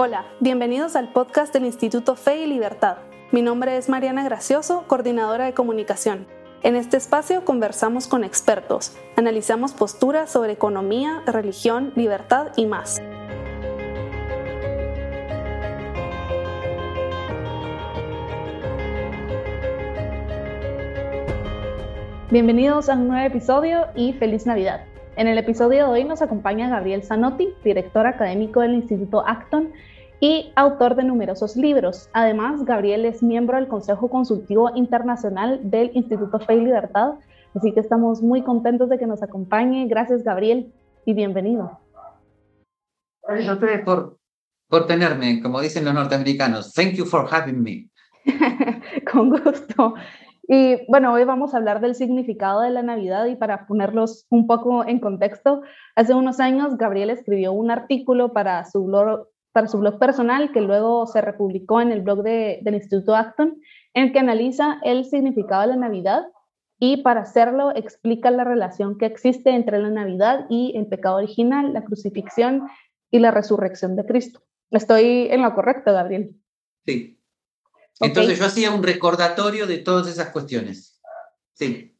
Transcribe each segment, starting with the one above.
Hola, bienvenidos al podcast del Instituto Fe y Libertad. Mi nombre es Mariana Gracioso, coordinadora de comunicación. En este espacio conversamos con expertos, analizamos posturas sobre economía, religión, libertad y más. Bienvenidos a un nuevo episodio y feliz Navidad. En el episodio de hoy nos acompaña Gabriel Zanotti, director académico del Instituto Acton y autor de numerosos libros. Además, Gabriel es miembro del Consejo Consultivo Internacional del Instituto Fe y Libertad, así que estamos muy contentos de que nos acompañe. Gracias, Gabriel, y bienvenido. Gracias a ustedes por, por tenerme, como dicen los norteamericanos. Thank you for having me. Con gusto. Y bueno, hoy vamos a hablar del significado de la Navidad y para ponerlos un poco en contexto, hace unos años Gabriel escribió un artículo para su blog, para su blog personal que luego se republicó en el blog de, del Instituto Acton, en el que analiza el significado de la Navidad y para hacerlo explica la relación que existe entre la Navidad y el pecado original, la crucifixión y la resurrección de Cristo. Estoy en lo correcto, Gabriel. Sí, entonces yo hacía un recordatorio de todas esas cuestiones. Sí.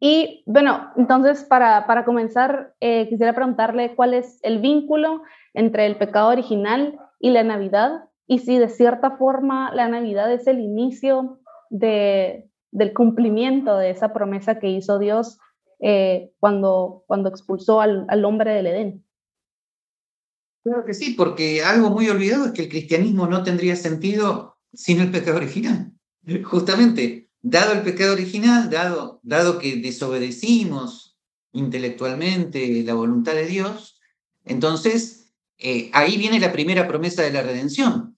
Y bueno, entonces para, para comenzar, eh, quisiera preguntarle cuál es el vínculo entre el pecado original y la Navidad y si de cierta forma la Navidad es el inicio de, del cumplimiento de esa promesa que hizo Dios eh, cuando, cuando expulsó al, al hombre del Edén. Claro que sí, porque algo muy olvidado es que el cristianismo no tendría sentido sin el pecado original. Justamente, dado el pecado original, dado, dado que desobedecimos intelectualmente la voluntad de Dios, entonces eh, ahí viene la primera promesa de la redención.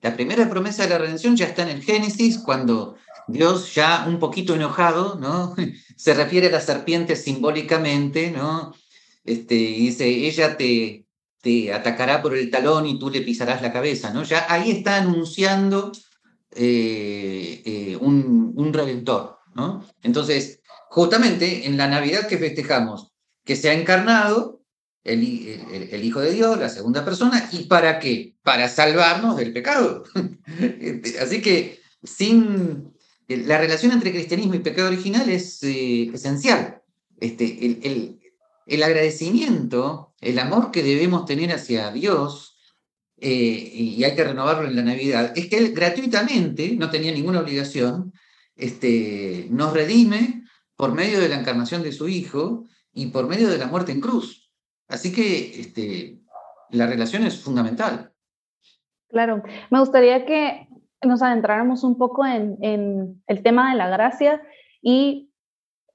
La primera promesa de la redención ya está en el Génesis, cuando Dios ya un poquito enojado, ¿no? Se refiere a la serpiente simbólicamente, ¿no? Este, dice, ella te, te atacará por el talón y tú le pisarás la cabeza, ¿no? Ya ahí está anunciando eh, eh, un, un, redentor, ¿no? Entonces, justamente en la Navidad que festejamos, que se ha encarnado el, el, Hijo de Dios, la segunda persona, ¿y para qué? Para salvarnos del pecado. Así que sin la relación entre cristianismo y pecado original es eh, esencial. Este, el, el agradecimiento, el amor que debemos tener hacia Dios, eh, y hay que renovarlo en la Navidad, es que Él gratuitamente, no tenía ninguna obligación, este, nos redime por medio de la encarnación de su Hijo y por medio de la muerte en cruz. Así que este, la relación es fundamental. Claro, me gustaría que nos adentráramos un poco en, en el tema de la gracia y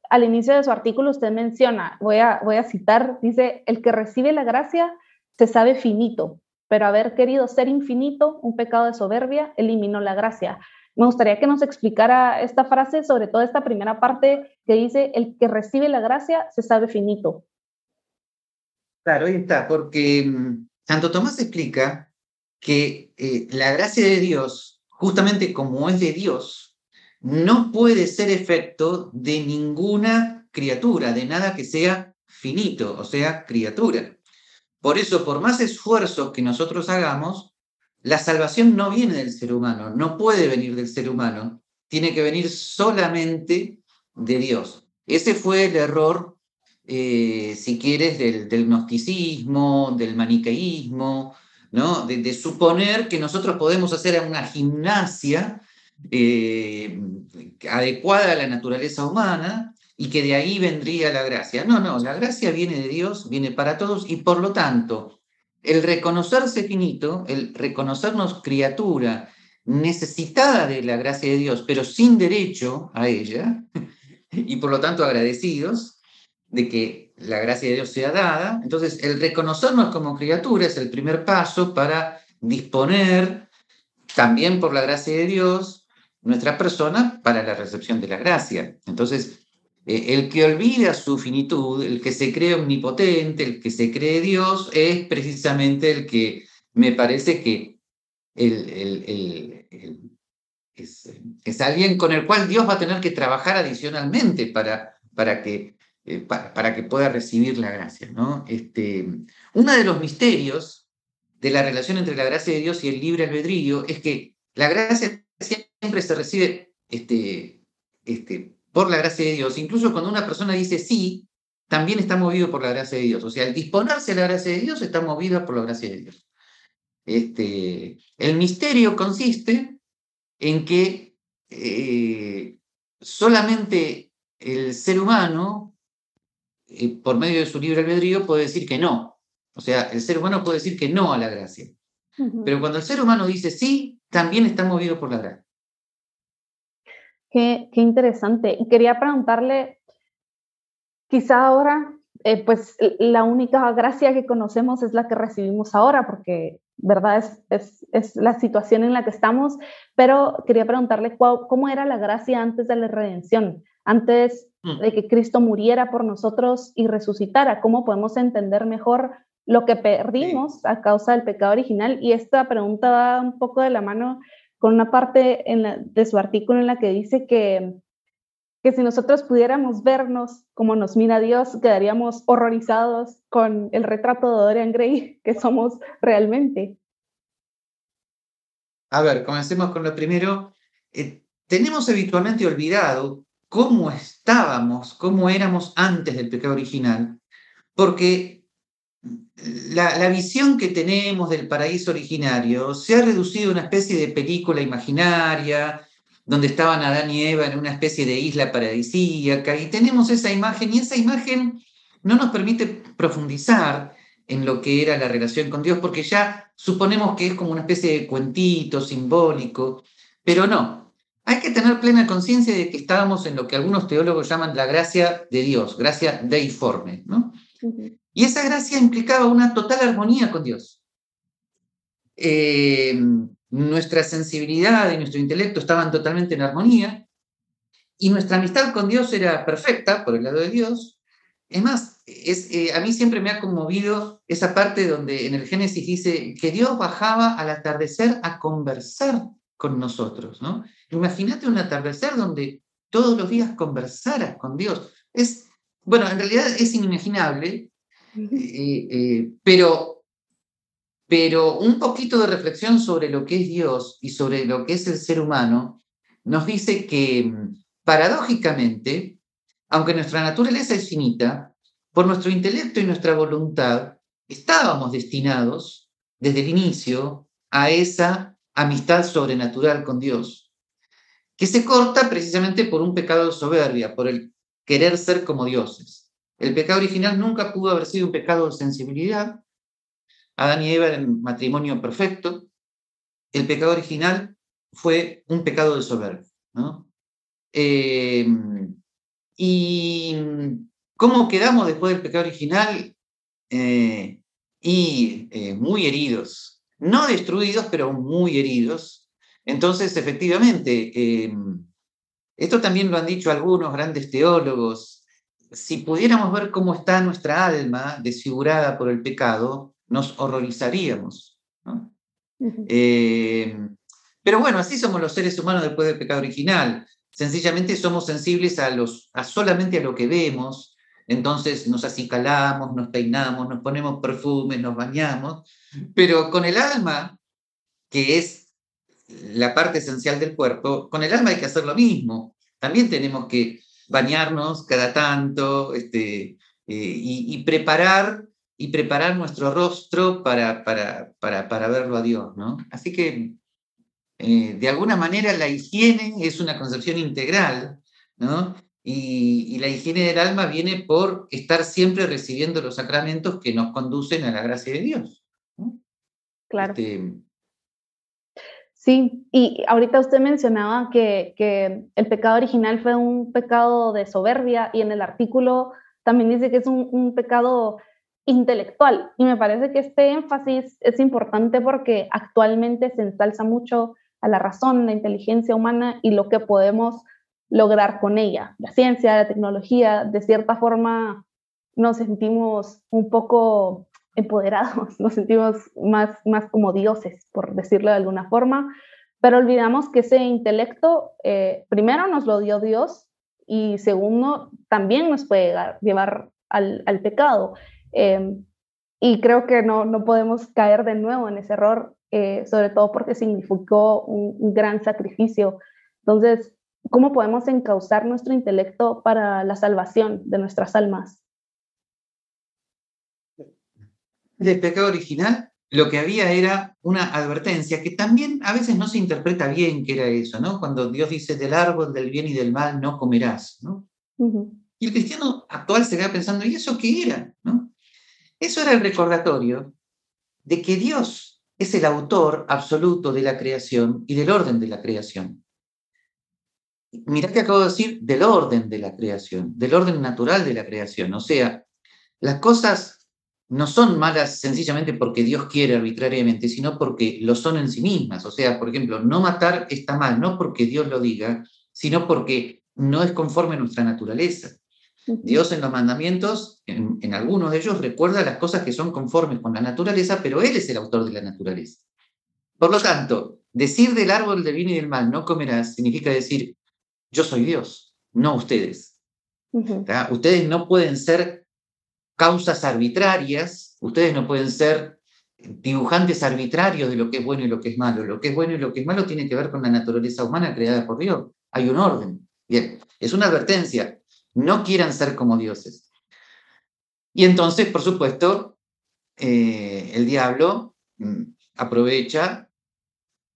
al inicio de su artículo usted menciona, voy a, citar, dice, el que recibe la gracia se sabe finito, pero haber querido ser infinito, un pecado de soberbia, eliminó la gracia. Me gustaría que nos explicara esta frase, sobre todo esta primera parte que dice, el que recibe la gracia se sabe finito. Claro, ahí está, porque mm, Santo Tomás explica que eh, la gracia de Dios, justamente como es de Dios, no puede ser efecto de ninguna criatura, de nada que sea finito, o sea, criatura. Por eso, por más esfuerzos que nosotros hagamos, la salvación no viene del ser humano, no puede venir del ser humano, tiene que venir solamente de Dios. Ese fue el error, eh, si quieres, del, gnosticismo, del maniqueísmo, ¿no? De, suponer que nosotros podemos hacer una gimnasia eh, adecuada a la naturaleza humana y que de ahí vendría la gracia. No, no, la gracia viene de Dios, viene para todos y por lo tanto el reconocerse finito, el reconocernos criatura necesitada de la gracia de Dios, pero sin derecho a ella, y por lo tanto agradecidos de que la gracia de Dios sea dada, entonces el reconocernos como criatura es el primer paso para disponer también por la gracia de Dios nuestra persona para la recepción de la gracia. Entonces, eh, el que olvida su finitud, el que se cree omnipotente, el que se cree Dios, es precisamente el que me parece que es, alguien con el cual Dios va a tener que trabajar adicionalmente para, para, que, eh, para, que pueda recibir la gracia. ¿no? Este, uno de los misterios de la relación entre la gracia de Dios y el libre albedrío es que la gracia siempre se recibe este, este, por la gracia de Dios. Incluso cuando una persona dice sí, también está movido por la gracia de Dios. O sea, al disponerse a la gracia de Dios está movido por la gracia de Dios. Este, el misterio consiste en que eh, solamente el ser humano, eh, por medio de su libre albedrío, puede decir que no. O sea, el ser humano puede decir que no a la gracia. Pero cuando el ser humano dice sí, también está movido por la gracia. Qué, qué interesante. Y quería preguntarle, quizá ahora, eh, pues la única gracia que conocemos es la que recibimos ahora, porque, ¿verdad? Es, es, es la situación en la que estamos, pero quería preguntarle cómo era la gracia antes de la redención, antes mm. de que Cristo muriera por nosotros y resucitara, ¿cómo podemos entender mejor lo que perdimos a causa del pecado original? Y esta pregunta va un poco de la mano con una parte en de su artículo en la que dice que, que si nosotros pudiéramos vernos como nos mira Dios, quedaríamos horrorizados con el retrato de Dorian Gray que somos realmente. A ver, comencemos con lo primero. Eh, tenemos habitualmente olvidado cómo estábamos, cómo éramos antes del pecado original, porque la, visión que tenemos del paraíso originario se ha reducido a una especie de película imaginaria, donde estaban Adán y Eva en una especie de isla paradisíaca, y tenemos esa imagen, y esa imagen no nos permite profundizar en lo que era la relación con Dios, porque ya suponemos que es como una especie de cuentito simbólico, pero no. Hay que tener plena conciencia de que estábamos en lo que algunos teólogos llaman la gracia de Dios, gracia deiforme, ¿no? Y esa gracia implicaba una total armonía con Dios. Eh, nuestra sensibilidad y nuestro intelecto estaban totalmente en armonía y nuestra amistad con Dios era perfecta por el lado de Dios. Es más, es, eh, a mí siempre me ha conmovido esa parte donde en el Génesis dice que Dios bajaba al atardecer a conversar con nosotros. ¿no? Imagínate un atardecer donde todos los días conversaras con Dios. Es, bueno, en realidad es inimaginable, eh, eh, pero, pero un poquito de reflexión sobre lo que es Dios y sobre lo que es el ser humano nos dice que mm, paradójicamente, aunque nuestra naturaleza es finita, por nuestro intelecto y nuestra voluntad, estábamos destinados desde el inicio a esa amistad sobrenatural con Dios, que se corta precisamente por un pecado de soberbia, por el querer ser como dioses. El pecado original nunca pudo haber sido un pecado de sensibilidad. Adán y Eva eran matrimonio perfecto. El pecado original fue un pecado de soberbia. Em, ¿Y cómo quedamos después del pecado original? Eh, y eh, muy heridos. No destruidos, pero muy heridos. Entonces, efectivamente, em, esto también lo han dicho algunos grandes teólogos, si pudiéramos ver cómo está nuestra alma desfigurada por el pecado, nos horrorizaríamos. Eh, pero bueno, así somos los seres humanos después del pecado original. Sencillamente somos sensibles a, los, a solamente a lo que vemos, entonces nos acicalamos, nos peinamos, nos ponemos perfumes, nos bañamos, pero con el alma, que es la parte esencial del cuerpo, con el alma hay que hacer lo mismo. También tenemos que bañarnos cada tanto este, eh, y, preparar, y preparar nuestro rostro para, para, para, para verlo a Dios. ¿no? Así que, eh, de alguna manera, la higiene es una concepción integral, ¿no? Y, la higiene del alma viene por estar siempre recibiendo los sacramentos que nos conducen a la gracia de Dios. Claro. Este, Sí, y ahorita usted mencionaba que, el pecado original fue un pecado de soberbia y en el artículo también dice que es un, pecado intelectual. Y me parece que este énfasis es importante porque actualmente se ensalza mucho a la razón, la inteligencia humana y lo que podemos lograr con ella. La ciencia, la tecnología, de cierta forma nos sentimos un poco empoderados, nos sentimos más, más como dioses, por decirlo de alguna forma, pero olvidamos que ese intelecto, eh, primero nos lo dio Dios y segundo, también nos puede llevar al, pecado. Em, y creo que no, no podemos caer de nuevo en ese error, eh, sobre todo porque significó un, gran sacrificio. Entonces, ¿cómo podemos encauzar nuestro intelecto para la salvación de nuestras almas? Del pecado original, lo que había era una advertencia que también a veces no se interpreta bien que era eso, ¿no? Cuando Dios dice del árbol del bien y del mal no comerás, ¿no? Y el cristiano actual se queda pensando, ¿y eso qué era? ¿no? Eso era el recordatorio de que Dios es el autor absoluto de la creación y del orden de la creación. Mirá que acabo de decir del orden de la creación, del orden natural de la creación. O sea, las cosas no son malas sencillamente porque Dios quiere arbitrariamente, sino porque lo son en sí mismas. O sea, por ejemplo, no matar está mal, no porque Dios lo diga, sino porque no es conforme a nuestra naturaleza. Dios en los mandamientos, en, algunos de ellos, recuerda las cosas que son conformes con la naturaleza, pero Él es el autor de la naturaleza. Por lo tanto, decir del árbol del bien y del mal no comerás significa decir, yo soy Dios, no ustedes. Ustedes no pueden ser causas arbitrarias, ustedes no pueden ser dibujantes arbitrarios de lo que es bueno y lo que es malo. Lo que es bueno y lo que es malo tiene que ver con la naturaleza humana creada por Dios. Hay un orden. Bien, es una advertencia no quieran ser como dioses. Y entonces, por supuesto, eh, el diablo mm, aprovecha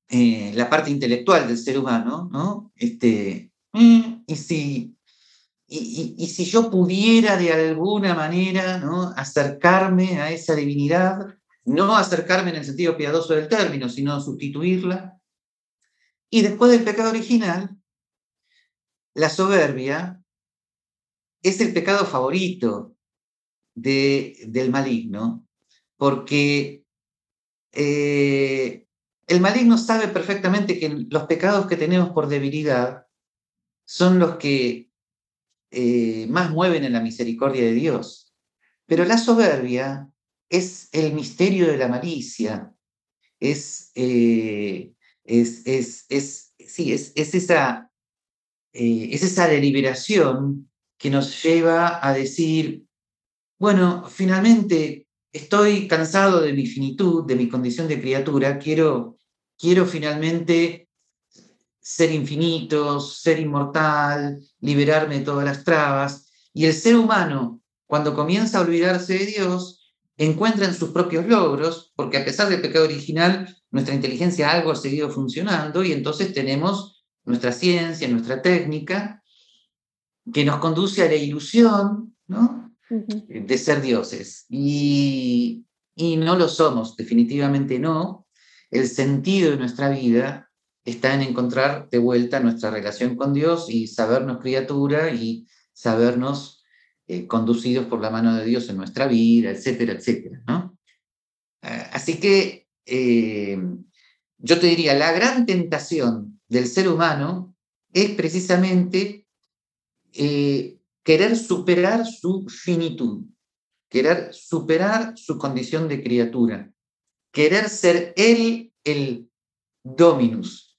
eh, la parte intelectual del ser humano, ¿no? Este, mm, y, si, yo pudiera de alguna manera ¿no? acercarme a esa divinidad, no acercarme en el sentido piadoso del término, sino sustituirla. Y después del pecado original, la soberbia es el pecado favorito de, del maligno, porque eh, el maligno sabe perfectamente que los pecados que tenemos por debilidad son los que eh, más mueven en la misericordia de Dios. Pero la soberbia es el misterio de la malicia, es, eh, es, es, es, sí, es, es esa, es esa deliberación que nos lleva a decir, bueno, finalmente estoy cansado de mi finitud, de mi condición de criatura, quiero, quiero finalmente ser infinito, ser inmortal, liberarme de todas las trabas. Y el ser humano, cuando comienza a olvidarse de Dios, encuentra en sus propios logros, porque a pesar del pecado original, nuestra inteligencia algo ha seguido funcionando y entonces tenemos nuestra ciencia, nuestra técnica, que nos conduce a la ilusión ¿no? de ser dioses. Y, y no lo somos, definitivamente no. El sentido de nuestra vida está en encontrar de vuelta nuestra relación con Dios y sabernos criatura y sabernos eh, conducidos por la mano de Dios en nuestra vida, etcétera, etcétera. ¿no? Eh, así que eh, yo te diría, la gran tentación del ser humano es precisamente querer superar su finitud, querer superar su condición de criatura, querer ser él el dominus.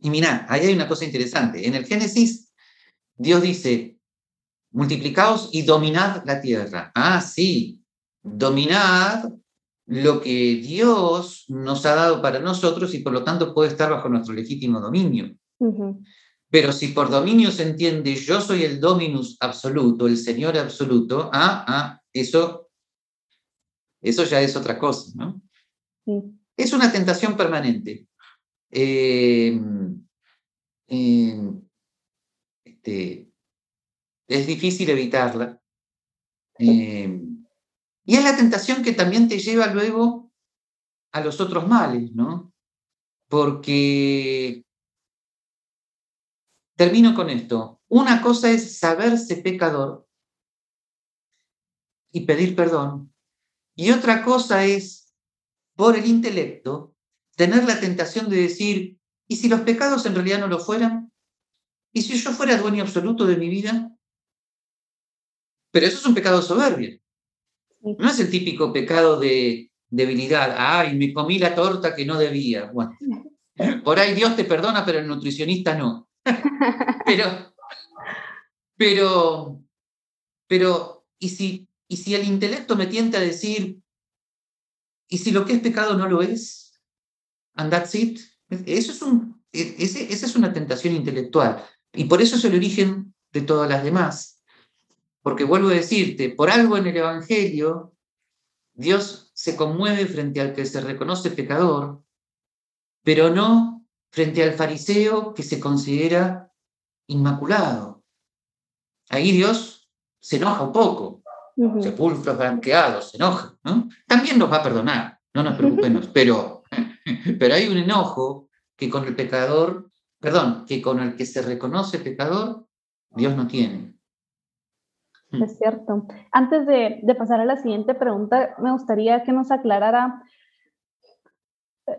Y mira, ahí hay una cosa interesante. En el Génesis, Dios dice, multiplicaos y dominad la tierra. Ah, sí, dominad lo que Dios nos ha dado para nosotros y por lo tanto puede estar bajo nuestro legítimo dominio. Pero si por dominio se entiende yo soy el dominus absoluto, el Señor absoluto, ah, ah, eso, eso ya es otra cosa, ¿no? Es una tentación permanente. Eh, eh, este, es difícil evitarla. Eh, y es la tentación que también te lleva luego a los otros males, ¿no? Porque Termino con esto. Una cosa es saberse pecador y pedir perdón. Y otra cosa es, por el intelecto, tener la tentación de decir, ¿y si los pecados en realidad no lo fueran? ¿Y si yo fuera dueño absoluto de mi vida? Pero eso es un pecado soberbio. No es el típico pecado de debilidad. Ay, me comí la torta que no debía. Bueno, por ahí Dios te perdona, pero el nutricionista no. Pero, pero, pero, ¿y si, ¿y si el intelecto me tienta a decir, y si lo que es pecado no lo es, and that's it. Eso es un, e, ese, esa es una tentación intelectual. Y por eso es el origen de todas las demás. Porque vuelvo a decirte, por algo en el Evangelio, Dios se conmueve frente al que se reconoce pecador, pero no frente al fariseo que se considera inmaculado. Ahí Dios se enoja un poco, sepulcros blanqueados, se enoja. También nos va a perdonar, no nos preocupemos, pero, pero hay un enojo que con el pecador, perdón, que con el que se reconoce pecador, Dios no tiene. Es cierto. Antes de, pasar a la siguiente pregunta, me gustaría que nos aclarara,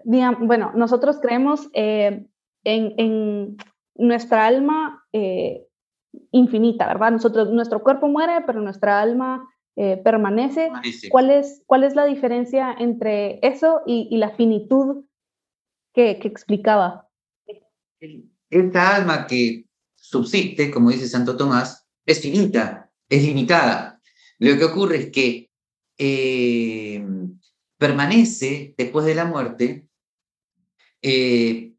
bueno, nosotros creemos eh, en, nuestra alma eh, infinita, ¿verdad? Nosotros, nuestro cuerpo muere, pero nuestra alma eh, permanece. ¿Cuál es, ¿Cuál es la diferencia entre eso y, y la finitud que, explicaba. Esta alma que subsiste, como dice Santo Tomás, es finita, es limitada. Lo que ocurre es que eh, permanece después de la muerte eh,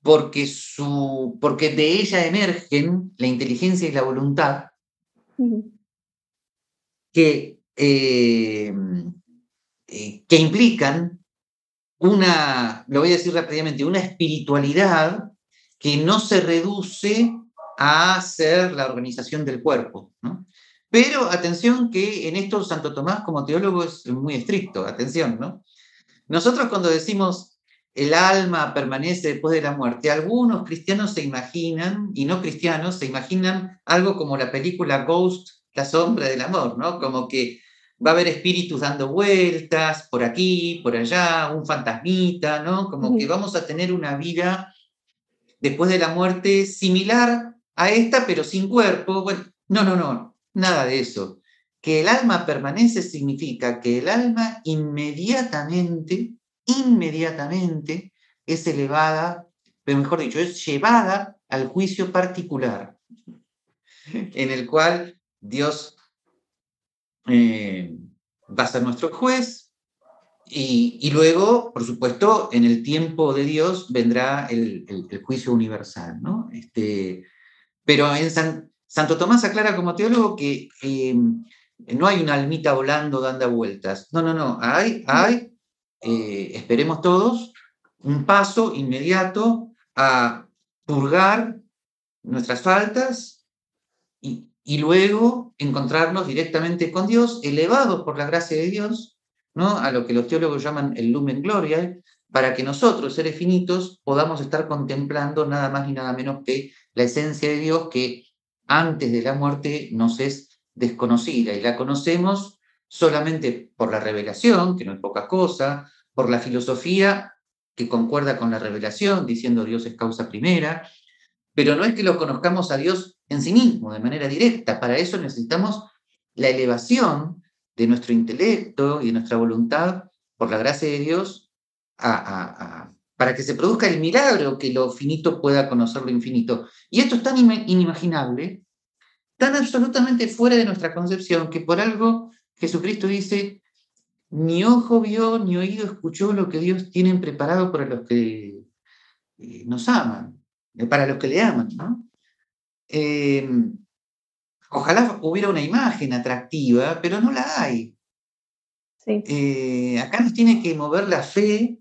porque, su, porque de ella emergen la inteligencia y la voluntad que, eh, que implican una, lo voy a decir rápidamente, una espiritualidad que no se reduce a ser la organización del cuerpo. Pero atención que en esto Santo Tomás como teólogo es muy estricto, atención, ¿no? Nosotros cuando decimos el alma permanece después de la muerte, algunos cristianos se imaginan, y no cristianos, se imaginan algo como la película Ghost, la sombra del amor, ¿no? Como que va a haber espíritus dando vueltas por aquí, por allá, un fantasmita, ¿no? Como que vamos a tener una vida después de la muerte similar a esta, pero sin cuerpo. Bueno, no, no, no, nada de eso. Que el alma permanece significa que el alma inmediatamente, inmediatamente es elevada, pero mejor dicho, es llevada al juicio particular, en el cual Dios eh, va a ser nuestro juez y, luego, por supuesto, en el tiempo de Dios vendrá el, juicio universal. ¿no? Este, pero en Santo Tomás aclara como teólogo que no hay una almita volando dando vueltas. No, no, no. Hay, hay eh, esperemos todos, un paso inmediato a purgar nuestras faltas y, y luego encontrarnos directamente con Dios, elevados por la gracia de Dios, ¿no? a lo que los teólogos llaman el lumen gloria, para que nosotros, seres finitos, podamos estar contemplando nada más ni nada menos que la esencia de Dios que antes de la muerte nos es desconocida y la conocemos solamente por la revelación, que no es poca cosa, por la filosofía que concuerda con la revelación, diciendo Dios es causa primera, pero no es que lo conozcamos a Dios en sí mismo, de manera directa. Para eso necesitamos la elevación de nuestro intelecto y de nuestra voluntad por la gracia de Dios para que se produzca el milagro que lo finito pueda conocer lo infinito. Y esto es tan inimaginable, tan absolutamente fuera de nuestra concepción, que por algo Jesucristo dice, ni ojo vio, ni oído escuchó lo que Dios tiene preparado para los que eh, nos aman, eh, para los que le aman. ¿no? Em, ojalá hubiera una imagen atractiva, pero no la hay. Eh, acá nos tiene que mover la fe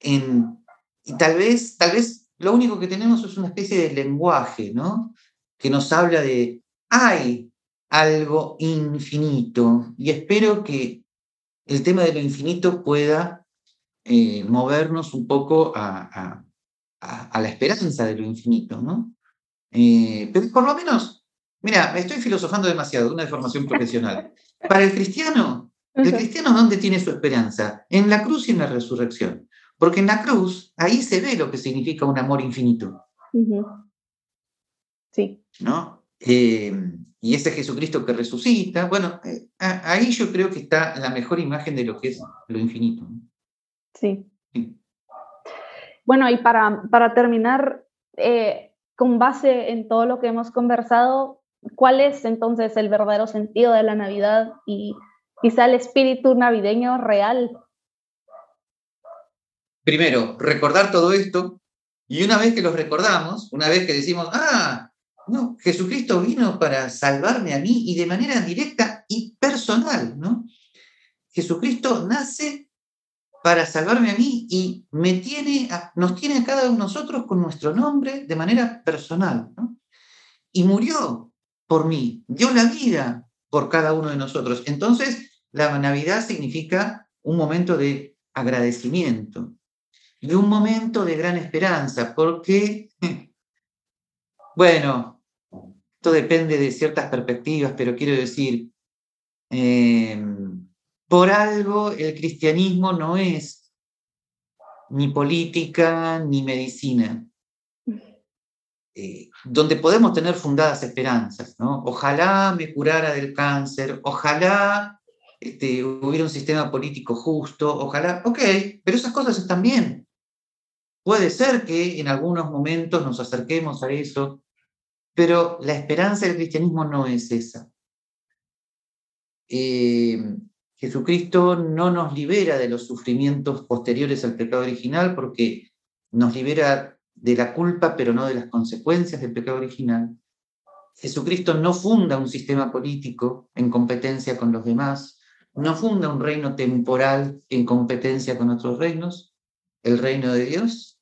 en, y tal vez, tal vez lo único que tenemos es una especie de lenguaje, ¿no? Que nos habla de, hay algo infinito, y espero que el tema de lo infinito pueda eh, movernos un poco a, a, la esperanza de lo infinito, ¿no? Eh, pero por lo menos, mira, me estoy filosofando demasiado, una deformación profesional. Para el cristiano, ¿el cristiano dónde tiene su esperanza? En la cruz y en la resurrección. Porque en la cruz, ahí se ve lo que significa un amor infinito. Sí. ¿No? Eh, y ese Jesucristo que resucita, bueno, eh, ahí yo creo que está la mejor imagen de lo que es lo infinito. Sí. Bueno, y para, para terminar, con base en todo lo que hemos conversado, ¿cuál es entonces el verdadero sentido de la Navidad y quizá el espíritu navideño real primero, recordar todo esto, y una vez que los recordamos, una vez que decimos, ah, no, Jesucristo vino para salvarme a mí y de manera directa y personal, ¿no? Jesucristo nace para salvarme a mí y me tiene, nos tiene a cada uno de nosotros con nuestro nombre de manera personal. Y murió por mí, dio la vida por cada uno de nosotros. Entonces, la Navidad significa un momento de agradecimiento y un momento de gran esperanza, porque, bueno, esto depende de ciertas perspectivas, pero quiero decir, em, por algo el cristianismo no es ni política ni medicina. Eh, donde podemos tener fundadas esperanzas, ¿no? Ojalá me curara del cáncer, ojalá este, hubiera un sistema político justo, ojalá, ok, pero esas cosas están bien. Puede ser que en algunos momentos nos acerquemos a eso, pero la esperanza del cristianismo no es esa. Eh, Jesucristo no nos libera de los sufrimientos posteriores al pecado original porque nos libera de la culpa, pero no de las consecuencias del pecado original. Jesucristo no funda un sistema político en competencia con los demás, no funda un reino temporal en competencia con otros reinos. El reino de Dios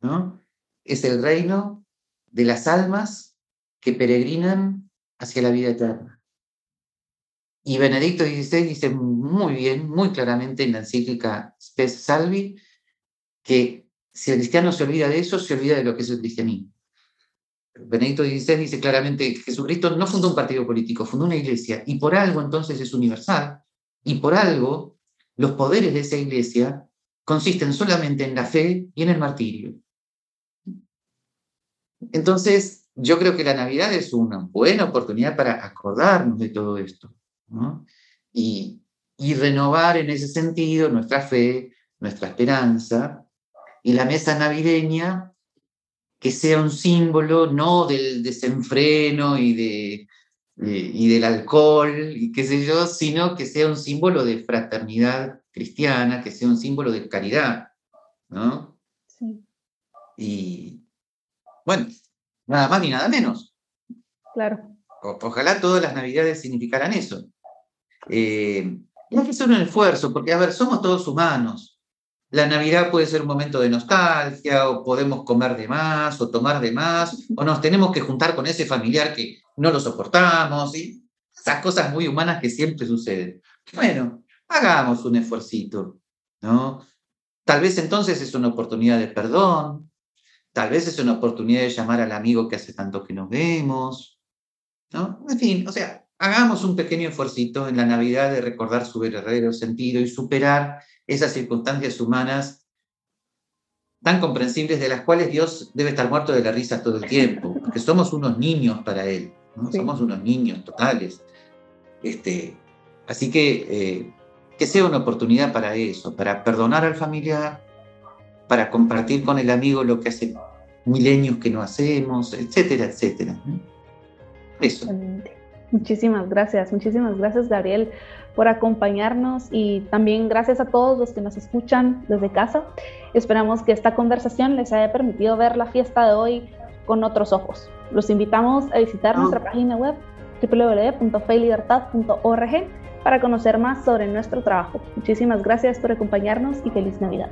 ¿no? es el reino de las almas que peregrinan hacia la vida eterna. Y Benedicto XVI dice muy bien, muy claramente en la encíclica Spes Salvi, que si el cristiano se olvida de eso, se olvida de lo que es el cristianismo. Benedicto XVI dice claramente que Jesucristo no fundó un partido político, fundó una iglesia, y por algo entonces es universal, y por algo los poderes de esa iglesia consisten solamente en la fe y en el martirio. Entonces, yo creo que la Navidad es una buena oportunidad para acordarnos de todo esto, y, y renovar en ese sentido nuestra fe, nuestra esperanza, y la mesa navideña que sea un símbolo no del desenfreno y, de, y del alcohol y qué sé yo, sino que sea un símbolo de fraternidad cristiana, que sea un símbolo de caridad, ¿no? Sí. Y bueno, nada más ni nada menos. Claro. ojalá todas las navidades significaran eso. Eh, y hay que hacer un esfuerzo, porque, a ver, somos todos humanos. La Navidad puede ser un momento de nostalgia, o podemos comer de más, o tomar de más, o nos tenemos que juntar con ese familiar que no lo soportamos, y esas cosas muy humanas que siempre suceden. Bueno, hagamos un esfuercito, ¿no? Tal vez entonces es una oportunidad de perdón, tal vez es una oportunidad de llamar al amigo que hace tanto que nos vemos, ¿no? En fin, o sea, hagamos un pequeño esfuerzo en la Navidad de recordar su verdadero sentido y superar esas circunstancias humanas tan comprensibles de las cuales Dios debe estar muerto de la risa todo el tiempo, porque somos unos niños para Él, somos unos niños totales. Este, así que eh, que sea una oportunidad para eso, para perdonar al familiar, para compartir con el amigo lo que hace milenios que no hacemos, etcétera, etcétera. Eso. Muchísimas gracias, muchísimas gracias Gabriel por acompañarnos y también gracias a todos los que nos escuchan desde casa. Esperamos que esta conversación les haya permitido ver la fiesta de hoy con otros ojos. Los invitamos a visitar nuestra ah. página web www.felibertad.org para conocer más sobre nuestro trabajo. Muchísimas gracias por acompañarnos y feliz Navidad.